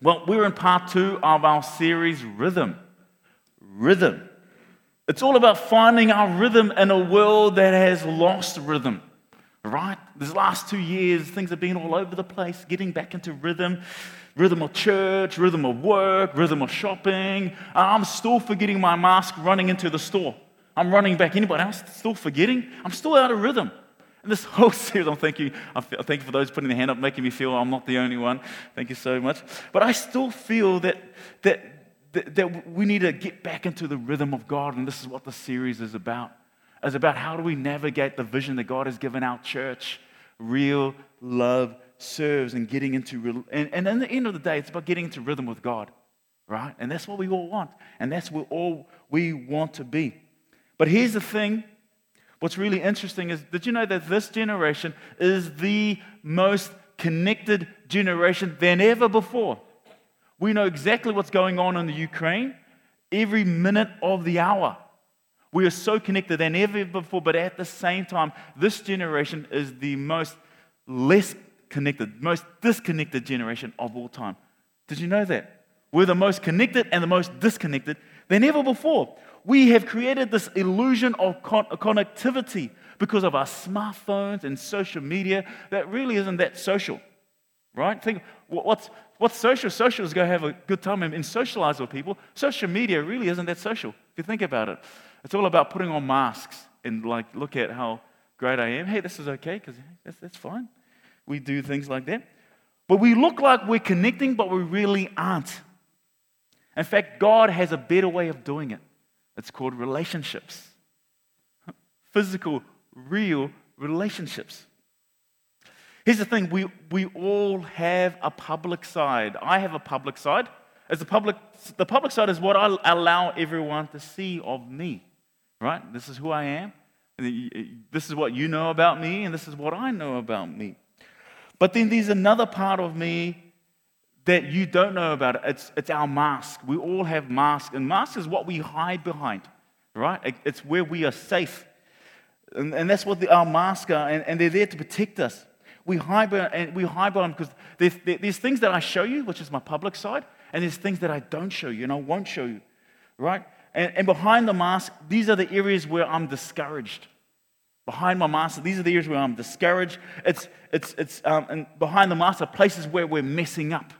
Well, we're in part two of our series, Rhythm. Rhythm. It's all about finding our rhythm in a world that has lost rhythm, right? These last two years, things have been all over the place, getting back into rhythm rhythm of church, rhythm of work, rhythm of shopping. I'm still forgetting my mask running into the store. I'm running back. Anybody else still forgetting? I'm still out of rhythm. And this whole series, I'm thank you, I'm thank you for those putting their hand up, making me feel I'm not the only one. Thank you so much. But I still feel that, that, that, that we need to get back into the rhythm of God, and this is what the series is about. It's about how do we navigate the vision that God has given our church real love serves and getting into, and, and in the end of the day, it's about getting into rhythm with God, right? And that's what we all want. And that's what all we want to be. But here's the thing what's really interesting is did you know that this generation is the most connected generation than ever before? We know exactly what's going on in the Ukraine every minute of the hour. We are so connected than ever before, but at the same time, this generation is the most less connected, most disconnected generation of all time. Did you know that? We're the most connected and the most disconnected than ever before. We have created this illusion of con- connectivity because of our smartphones and social media that really isn't that social, right? Think what's, what's social? Social is go have a good time and, and socialize with people. Social media really isn't that social if you think about it. It's all about putting on masks and like look at how great I am. Hey, this is okay because that's, that's fine we do things like that. But we look like we're connecting, but we really aren't. In fact, God has a better way of doing it. It's called relationships physical, real relationships. Here's the thing we, we all have a public side. I have a public side. As the public, the public side is what I allow everyone to see of me, right? This is who I am. This is what you know about me, and this is what I know about me. But then there's another part of me that you don't know about. It's, it's our mask. We all have masks, and mask is what we hide behind, right? It's where we are safe. And, and that's what the, our masks are, and, and they're there to protect us. We hide, and we hide behind because there's, there's things that I show you, which is my public side, and there's things that I don't show you and I won't show you, right? And, and behind the mask, these are the areas where I'm discouraged behind my master. These are the areas where I'm discouraged. It's, it's, it's um, and behind the master, places where we're messing up.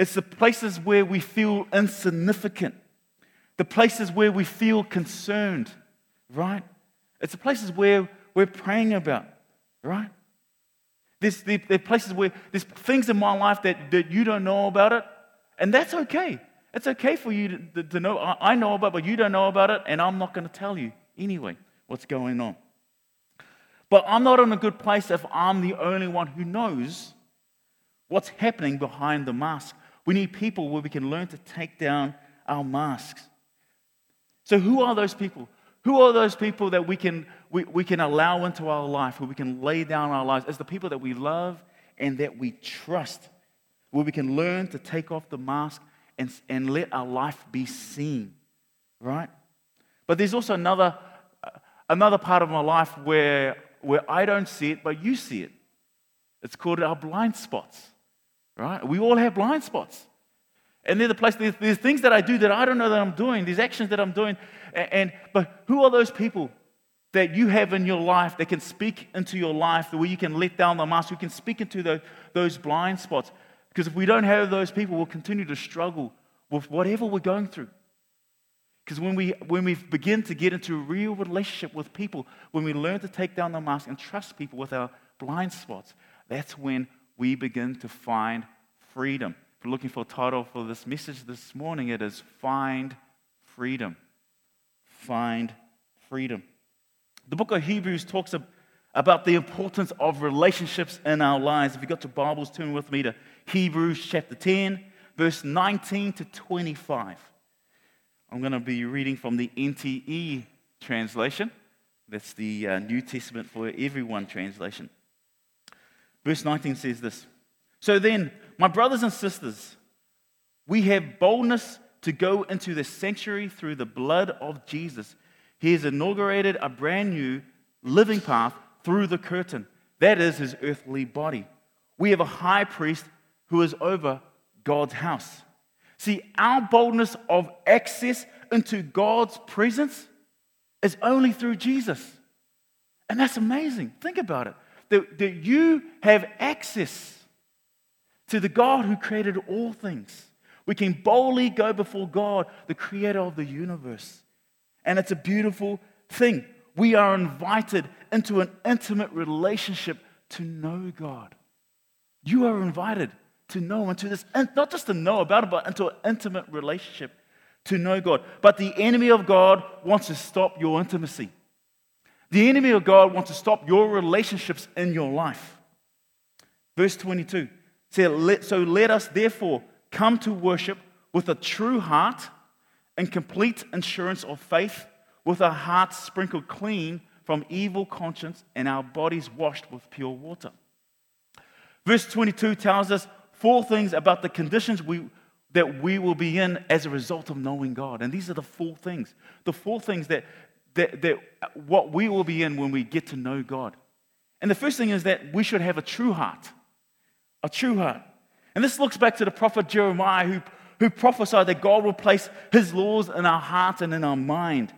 It's the places where we feel insignificant, the places where we feel concerned, right? It's the places where we're praying about, right? There's, there, places where there's things in my life that, that you don't know about it, and that's okay. It's okay for you to, to know. I know about it, but you don't know about it, and I'm not going to tell you anyway what's going on. But I'm not in a good place if I'm the only one who knows what's happening behind the mask. We need people where we can learn to take down our masks. So, who are those people? Who are those people that we can, we, we can allow into our life, where we can lay down our lives as the people that we love and that we trust, where we can learn to take off the mask and, and let our life be seen, right? But there's also another uh, another part of my life where, where I don't see it, but you see it. It's called our blind spots, right? We all have blind spots. And they're the place, there's, there's things that I do that I don't know that I'm doing, these actions that I'm doing. And, and, but who are those people that you have in your life that can speak into your life, where you can let down the mask, who can speak into those, those blind spots? Because if we don't have those people, we'll continue to struggle with whatever we're going through. Because when we, when we begin to get into a real relationship with people, when we learn to take down the mask and trust people with our blind spots, that's when we begin to find freedom. If you're looking for a title for this message this morning, it is Find Freedom. Find Freedom. The book of Hebrews talks about the importance of relationships in our lives. If you've got your Bibles, turn with me to Hebrews chapter 10, verse 19 to 25. I'm going to be reading from the NTE translation. That's the uh, New Testament for Everyone translation. Verse 19 says this So then, my brothers and sisters, we have boldness to go into the sanctuary through the blood of Jesus. He has inaugurated a brand new living path through the curtain. That is his earthly body. We have a high priest who is over God's house. See, our boldness of access into God's presence is only through Jesus. And that's amazing. Think about it. That, that you have access to the God who created all things. We can boldly go before God, the creator of the universe. And it's a beautiful thing. We are invited into an intimate relationship to know God. You are invited to know into this, and not just to know about it, but into an intimate relationship to know God. But the enemy of God wants to stop your intimacy. The enemy of God wants to stop your relationships in your life. Verse 22 says, So let us therefore come to worship with a true heart and complete assurance of faith, with our hearts sprinkled clean from evil conscience and our bodies washed with pure water. Verse 22 tells us four things about the conditions we, that we will be in as a result of knowing God. And these are the four things. The four things that, that, that what we will be in when we get to know God. And the first thing is that we should have a true heart. A true heart. And this looks back to the prophet Jeremiah who, who prophesied that God will place his laws in our heart and in our mind.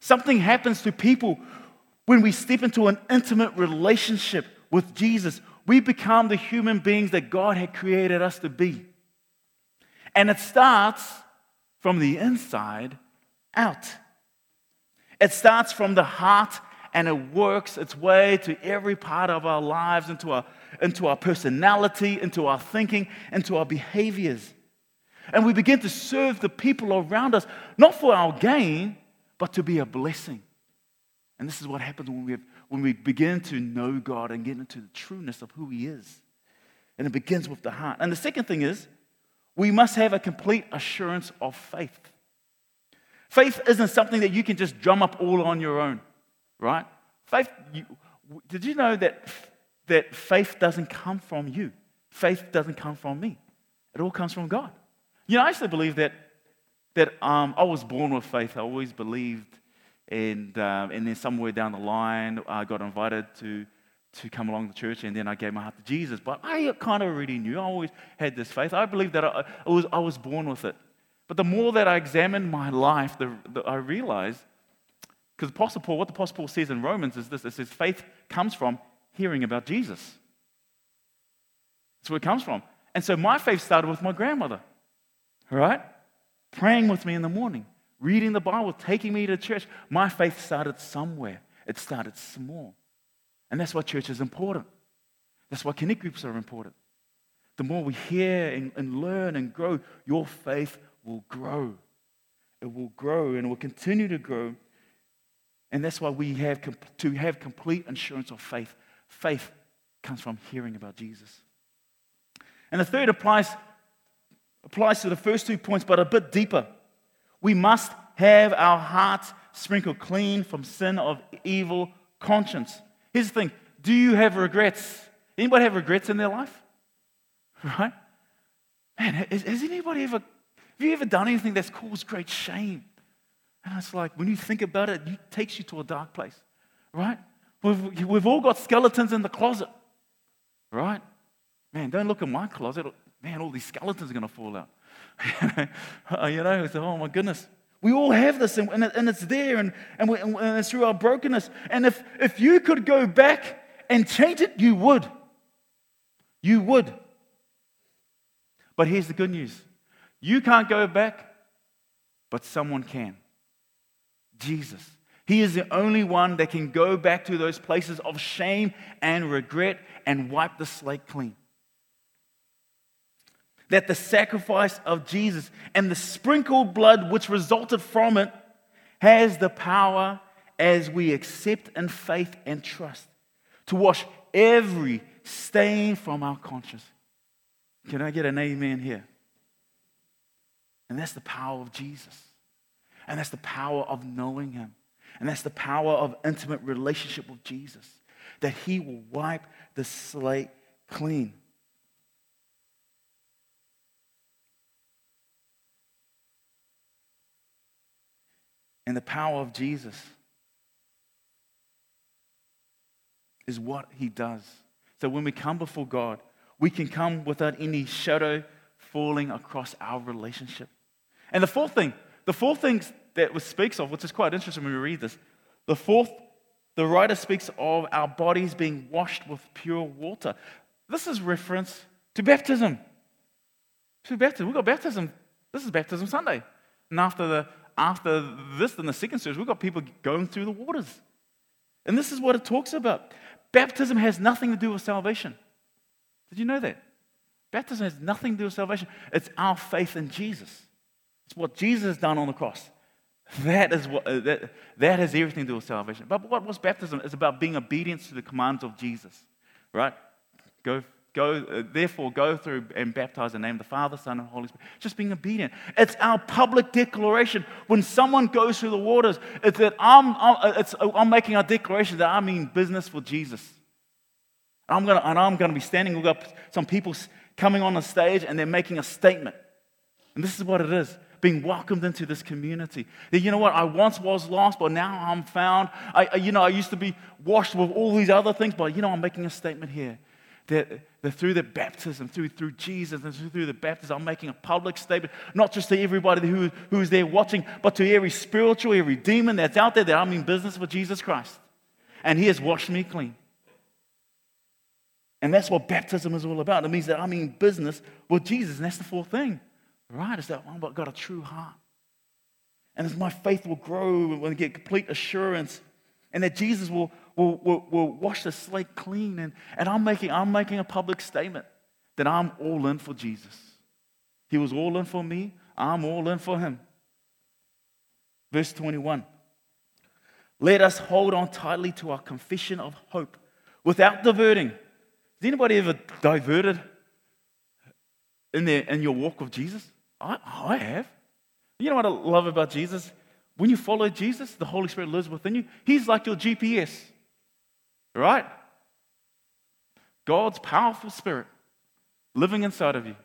Something happens to people when we step into an intimate relationship with Jesus we become the human beings that God had created us to be. And it starts from the inside out. It starts from the heart and it works its way to every part of our lives, into our, into our personality, into our thinking, into our behaviors. And we begin to serve the people around us, not for our gain, but to be a blessing. And this is what happens when we have when we begin to know God and get into the trueness of who He is. And it begins with the heart. And the second thing is, we must have a complete assurance of faith. Faith isn't something that you can just drum up all on your own, right? Faith, you, did you know that, that faith doesn't come from you? Faith doesn't come from me. It all comes from God. You know, I actually believe that, that um, I was born with faith. I always believed and, um, and then somewhere down the line, I got invited to, to come along the church, and then I gave my heart to Jesus. But I kind of already knew. I always had this faith. I believe that I, I was, I was born with it. But the more that I examine my life, the, the, I realize, because Apostle Paul, what the Apostle Paul says in Romans is this it says, faith comes from hearing about Jesus. That's where it comes from. And so my faith started with my grandmother, right? Praying with me in the morning reading the Bible, taking me to church. My faith started somewhere, it started small. And that's why church is important. That's why connect groups are important. The more we hear and, and learn and grow, your faith will grow. It will grow and will continue to grow. And that's why we have to have complete assurance of faith. Faith comes from hearing about Jesus. And the third applies, applies to the first two points, but a bit deeper. We must have our hearts sprinkled clean from sin of evil conscience. Here's the thing do you have regrets? Anybody have regrets in their life? Right? Man, has, has anybody ever, have you ever done anything that's caused great shame? And it's like, when you think about it, it takes you to a dark place, right? We've, we've all got skeletons in the closet, right? Man, don't look in my closet. Man, all these skeletons are going to fall out. you know, it's, oh my goodness. We all have this, and, and it's there, and, and, we, and it's through our brokenness. And if, if you could go back and change it, you would. You would. But here's the good news you can't go back, but someone can. Jesus. He is the only one that can go back to those places of shame and regret and wipe the slate clean that the sacrifice of Jesus and the sprinkled blood which resulted from it has the power as we accept in faith and trust to wash every stain from our conscience. Can I get an amen here? And that's the power of Jesus. And that's the power of knowing Him. And that's the power of intimate relationship with Jesus. That He will wipe the slate clean. and the power of Jesus is what he does. So when we come before God, we can come without any shadow falling across our relationship. And the fourth thing, the fourth thing that speaks of, which is quite interesting when we read this, the fourth, the writer speaks of our bodies being washed with pure water. This is reference to baptism. To baptism. We've got baptism. This is baptism Sunday. And after, the, after this, in the second service, we've got people going through the waters. And this is what it talks about. Baptism has nothing to do with salvation. Did you know that? Baptism has nothing to do with salvation. It's our faith in Jesus. It's what Jesus has done on the cross. That is what uh, that, that has everything to do with salvation. But what was baptism? It's about being obedient to the commands of Jesus. Right? Go Go, uh, therefore, go through and baptize in the name of the Father, Son, and Holy Spirit. Just being obedient. It's our public declaration. When someone goes through the waters, it's that I'm, I'm, uh, it's, uh, I'm making a declaration that I'm in business for Jesus. I'm gonna, and I'm going to be standing. We've got some people coming on the stage and they're making a statement. And this is what it is being welcomed into this community. That, you know what? I once was lost, but now I'm found. I, you know, I used to be washed with all these other things, but, you know, I'm making a statement here that, that through the baptism, through, through Jesus, and through the baptism, I'm making a public statement, not just to everybody who, who's there watching, but to every spiritual, every demon that's out there that I'm in business with Jesus Christ. And He has washed me clean. And that's what baptism is all about. It means that I'm in business with Jesus. And that's the fourth thing, right? Is that I've got a true heart. And as my faith will grow and get complete assurance, and that Jesus will, will, will, will wash the slate clean. And, and I'm, making, I'm making a public statement that I'm all in for Jesus. He was all in for me, I'm all in for him. Verse 21 Let us hold on tightly to our confession of hope without diverting. Has anybody ever diverted in, their, in your walk with Jesus? I, I have. You know what I love about Jesus? When you follow Jesus, the Holy Spirit lives within you. He's like your GPS, right? God's powerful spirit living inside of you.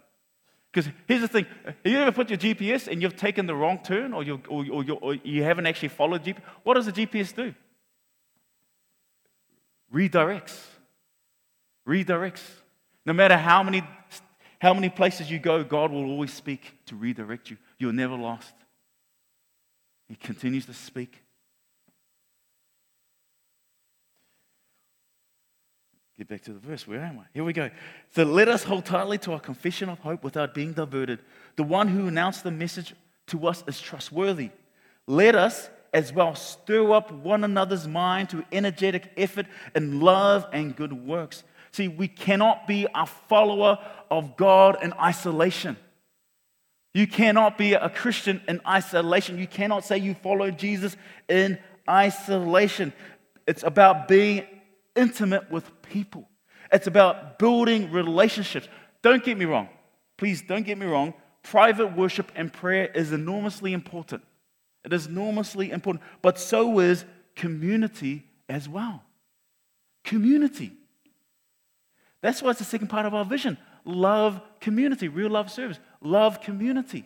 Because here's the thing have you ever put your GPS and you've taken the wrong turn or, you or, or, you haven't actually followed GPS? What does the GPS do? Redirects. Redirects. No matter how many, how many places you go, God will always speak to redirect you. You're never lost. He continues to speak. Get back to the verse. Where am I? Here we go. So let us hold tightly to our confession of hope without being diverted. The one who announced the message to us is trustworthy. Let us as well stir up one another's mind to energetic effort and love and good works. See, we cannot be a follower of God in isolation. You cannot be a Christian in isolation. You cannot say you follow Jesus in isolation. It's about being intimate with people, it's about building relationships. Don't get me wrong. Please don't get me wrong. Private worship and prayer is enormously important. It is enormously important, but so is community as well. Community. That's why it's the second part of our vision love community, real love service, love community.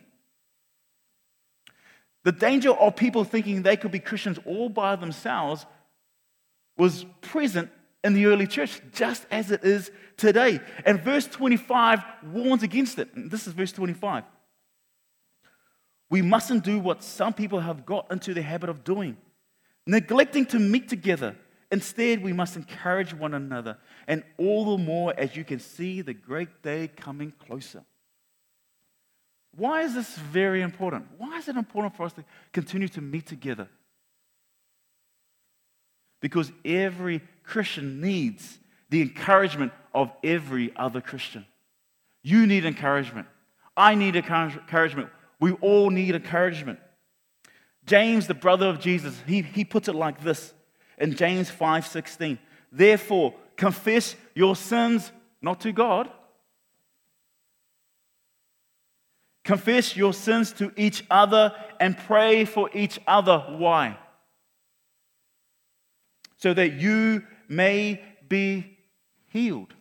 The danger of people thinking they could be Christians all by themselves was present in the early church, just as it is today. And verse 25 warns against it. And this is verse 25. We mustn't do what some people have got into the habit of doing, neglecting to meet together Instead, we must encourage one another, and all the more as you can see the great day coming closer. Why is this very important? Why is it important for us to continue to meet together? Because every Christian needs the encouragement of every other Christian. You need encouragement. I need encouragement. We all need encouragement. James, the brother of Jesus, he, he puts it like this in James 5:16. Therefore, confess your sins not to God. Confess your sins to each other and pray for each other. Why? So that you may be healed.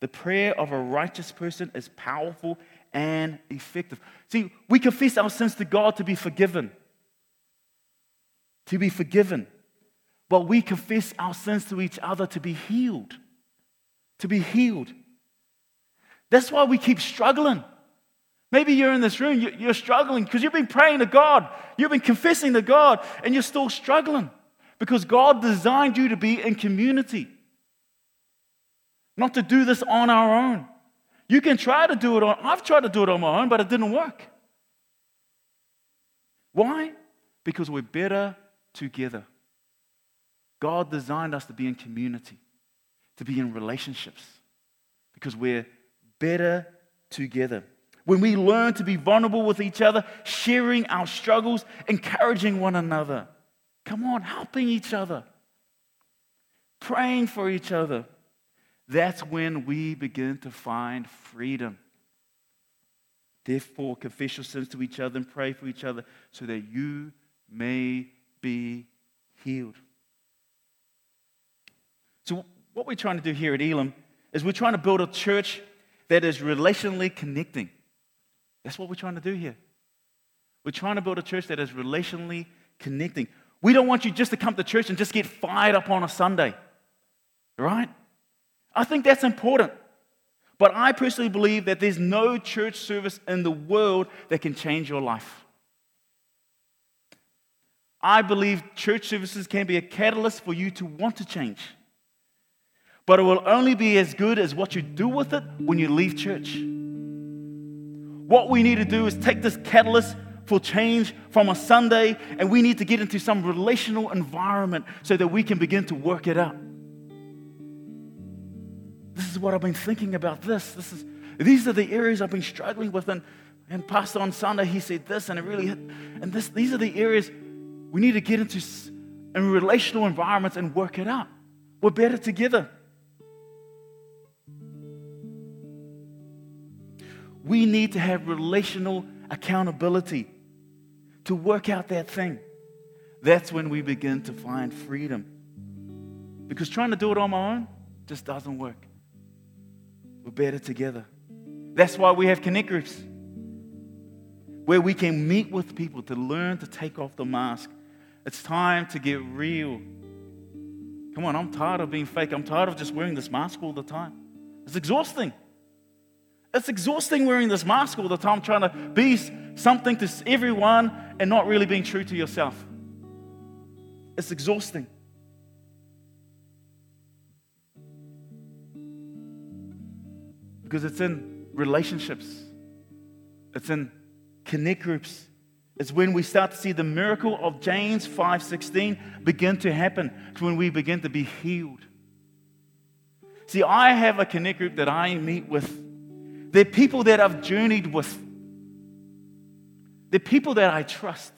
The prayer of a righteous person is powerful and effective. See, we confess our sins to God to be forgiven to be forgiven. But we confess our sins to each other to be healed. to be healed. That's why we keep struggling. Maybe you're in this room, you're struggling because you've been praying to God, you've been confessing to God, and you're still struggling because God designed you to be in community, not to do this on our own. You can try to do it on, I've tried to do it on my own, but it didn't work. Why? Because we're better together. God designed us to be in community, to be in relationships, because we're better together. When we learn to be vulnerable with each other, sharing our struggles, encouraging one another. Come on, helping each other, praying for each other. That's when we begin to find freedom. Therefore, confess your sins to each other and pray for each other so that you may be healed. So, what we're trying to do here at Elim is we're trying to build a church that is relationally connecting. That's what we're trying to do here. We're trying to build a church that is relationally connecting. We don't want you just to come to church and just get fired up on a Sunday, right? I think that's important. But I personally believe that there's no church service in the world that can change your life. I believe church services can be a catalyst for you to want to change. But it will only be as good as what you do with it when you leave church. What we need to do is take this catalyst for change from a Sunday and we need to get into some relational environment so that we can begin to work it out. This is what I've been thinking about this. This is these are the areas I've been struggling with. And, and Pastor on Sunday, he said this, and it really hit. And this, these are the areas we need to get into in relational environments and work it out. We're better together. We need to have relational accountability to work out that thing. That's when we begin to find freedom. Because trying to do it on my own just doesn't work. We're better together. That's why we have connect groups where we can meet with people to learn to take off the mask. It's time to get real. Come on, I'm tired of being fake. I'm tired of just wearing this mask all the time. It's exhausting. It's exhausting wearing this mask all the time, trying to be something to everyone and not really being true to yourself. It's exhausting. Because it's in relationships, it's in connect groups. It's when we start to see the miracle of James 5:16 begin to happen. When we begin to be healed. See, I have a connect group that I meet with. They're people that I've journeyed with. They're people that I trust.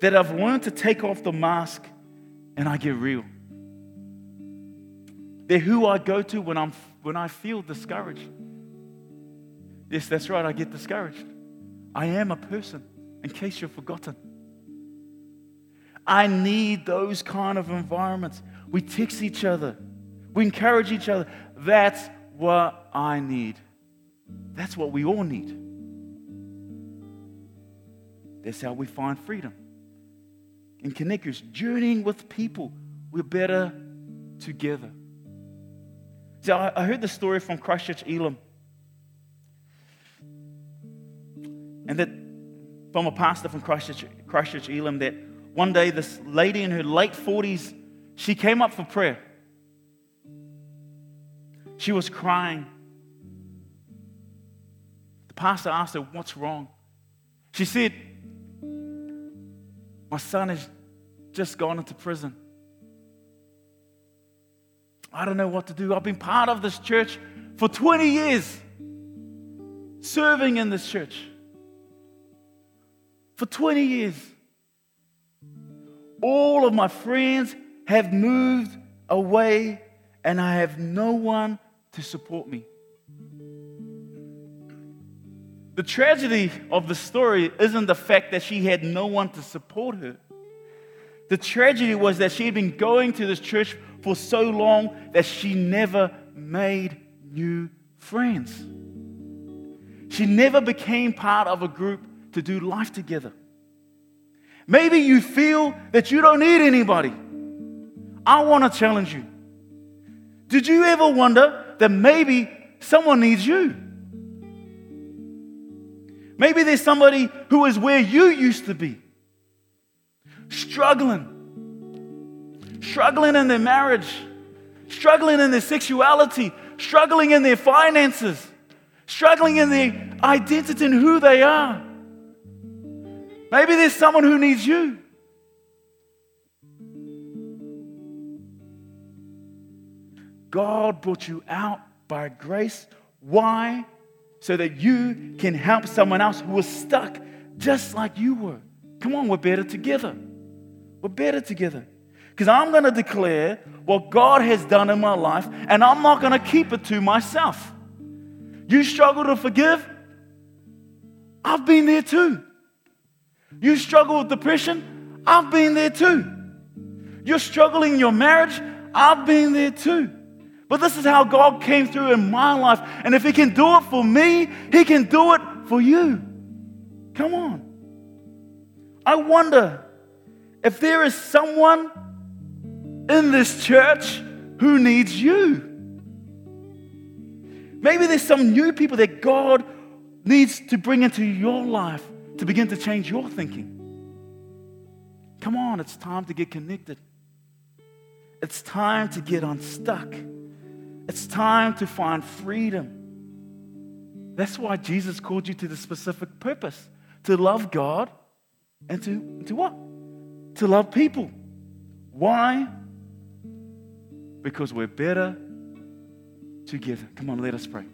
That I've learned to take off the mask and I get real. They're who I go to when, I'm, when I feel discouraged. Yes, that's right, I get discouraged. I am a person, in case you've forgotten. I need those kind of environments. We text each other, we encourage each other. That's what I need. That's what we all need. That's how we find freedom. In connectors, journeying with people, we're better together. See, I heard the story from Christchurch Elim. And that from a pastor from Christchurch, Christchurch Elim that one day this lady in her late 40s, she came up for prayer. She was crying. The pastor asked her, What's wrong? She said, My son has just gone into prison. I don't know what to do. I've been part of this church for 20 years, serving in this church. For 20 years. All of my friends have moved away, and I have no one to support me. The tragedy of the story isn't the fact that she had no one to support her. The tragedy was that she had been going to this church for so long that she never made new friends. She never became part of a group to do life together. Maybe you feel that you don't need anybody. I want to challenge you Did you ever wonder that maybe someone needs you? Maybe there's somebody who is where you used to be, struggling, struggling in their marriage, struggling in their sexuality, struggling in their finances, struggling in their identity and who they are. Maybe there's someone who needs you. God brought you out by grace. Why? So that you can help someone else who was stuck just like you were. Come on, we're better together. We're better together. Because I'm going to declare what God has done in my life, and I'm not going to keep it to myself. You struggle to forgive? I've been there too. You struggle with depression? I've been there too. You're struggling in your marriage? I've been there too. But this is how God came through in my life. And if He can do it for me, He can do it for you. Come on. I wonder if there is someone in this church who needs you. Maybe there's some new people that God needs to bring into your life to begin to change your thinking. Come on, it's time to get connected. It's time to get unstuck. It's time to find freedom. That's why Jesus called you to the specific purpose to love God and to, to what? To love people. Why? Because we're better together. Come on, let us pray.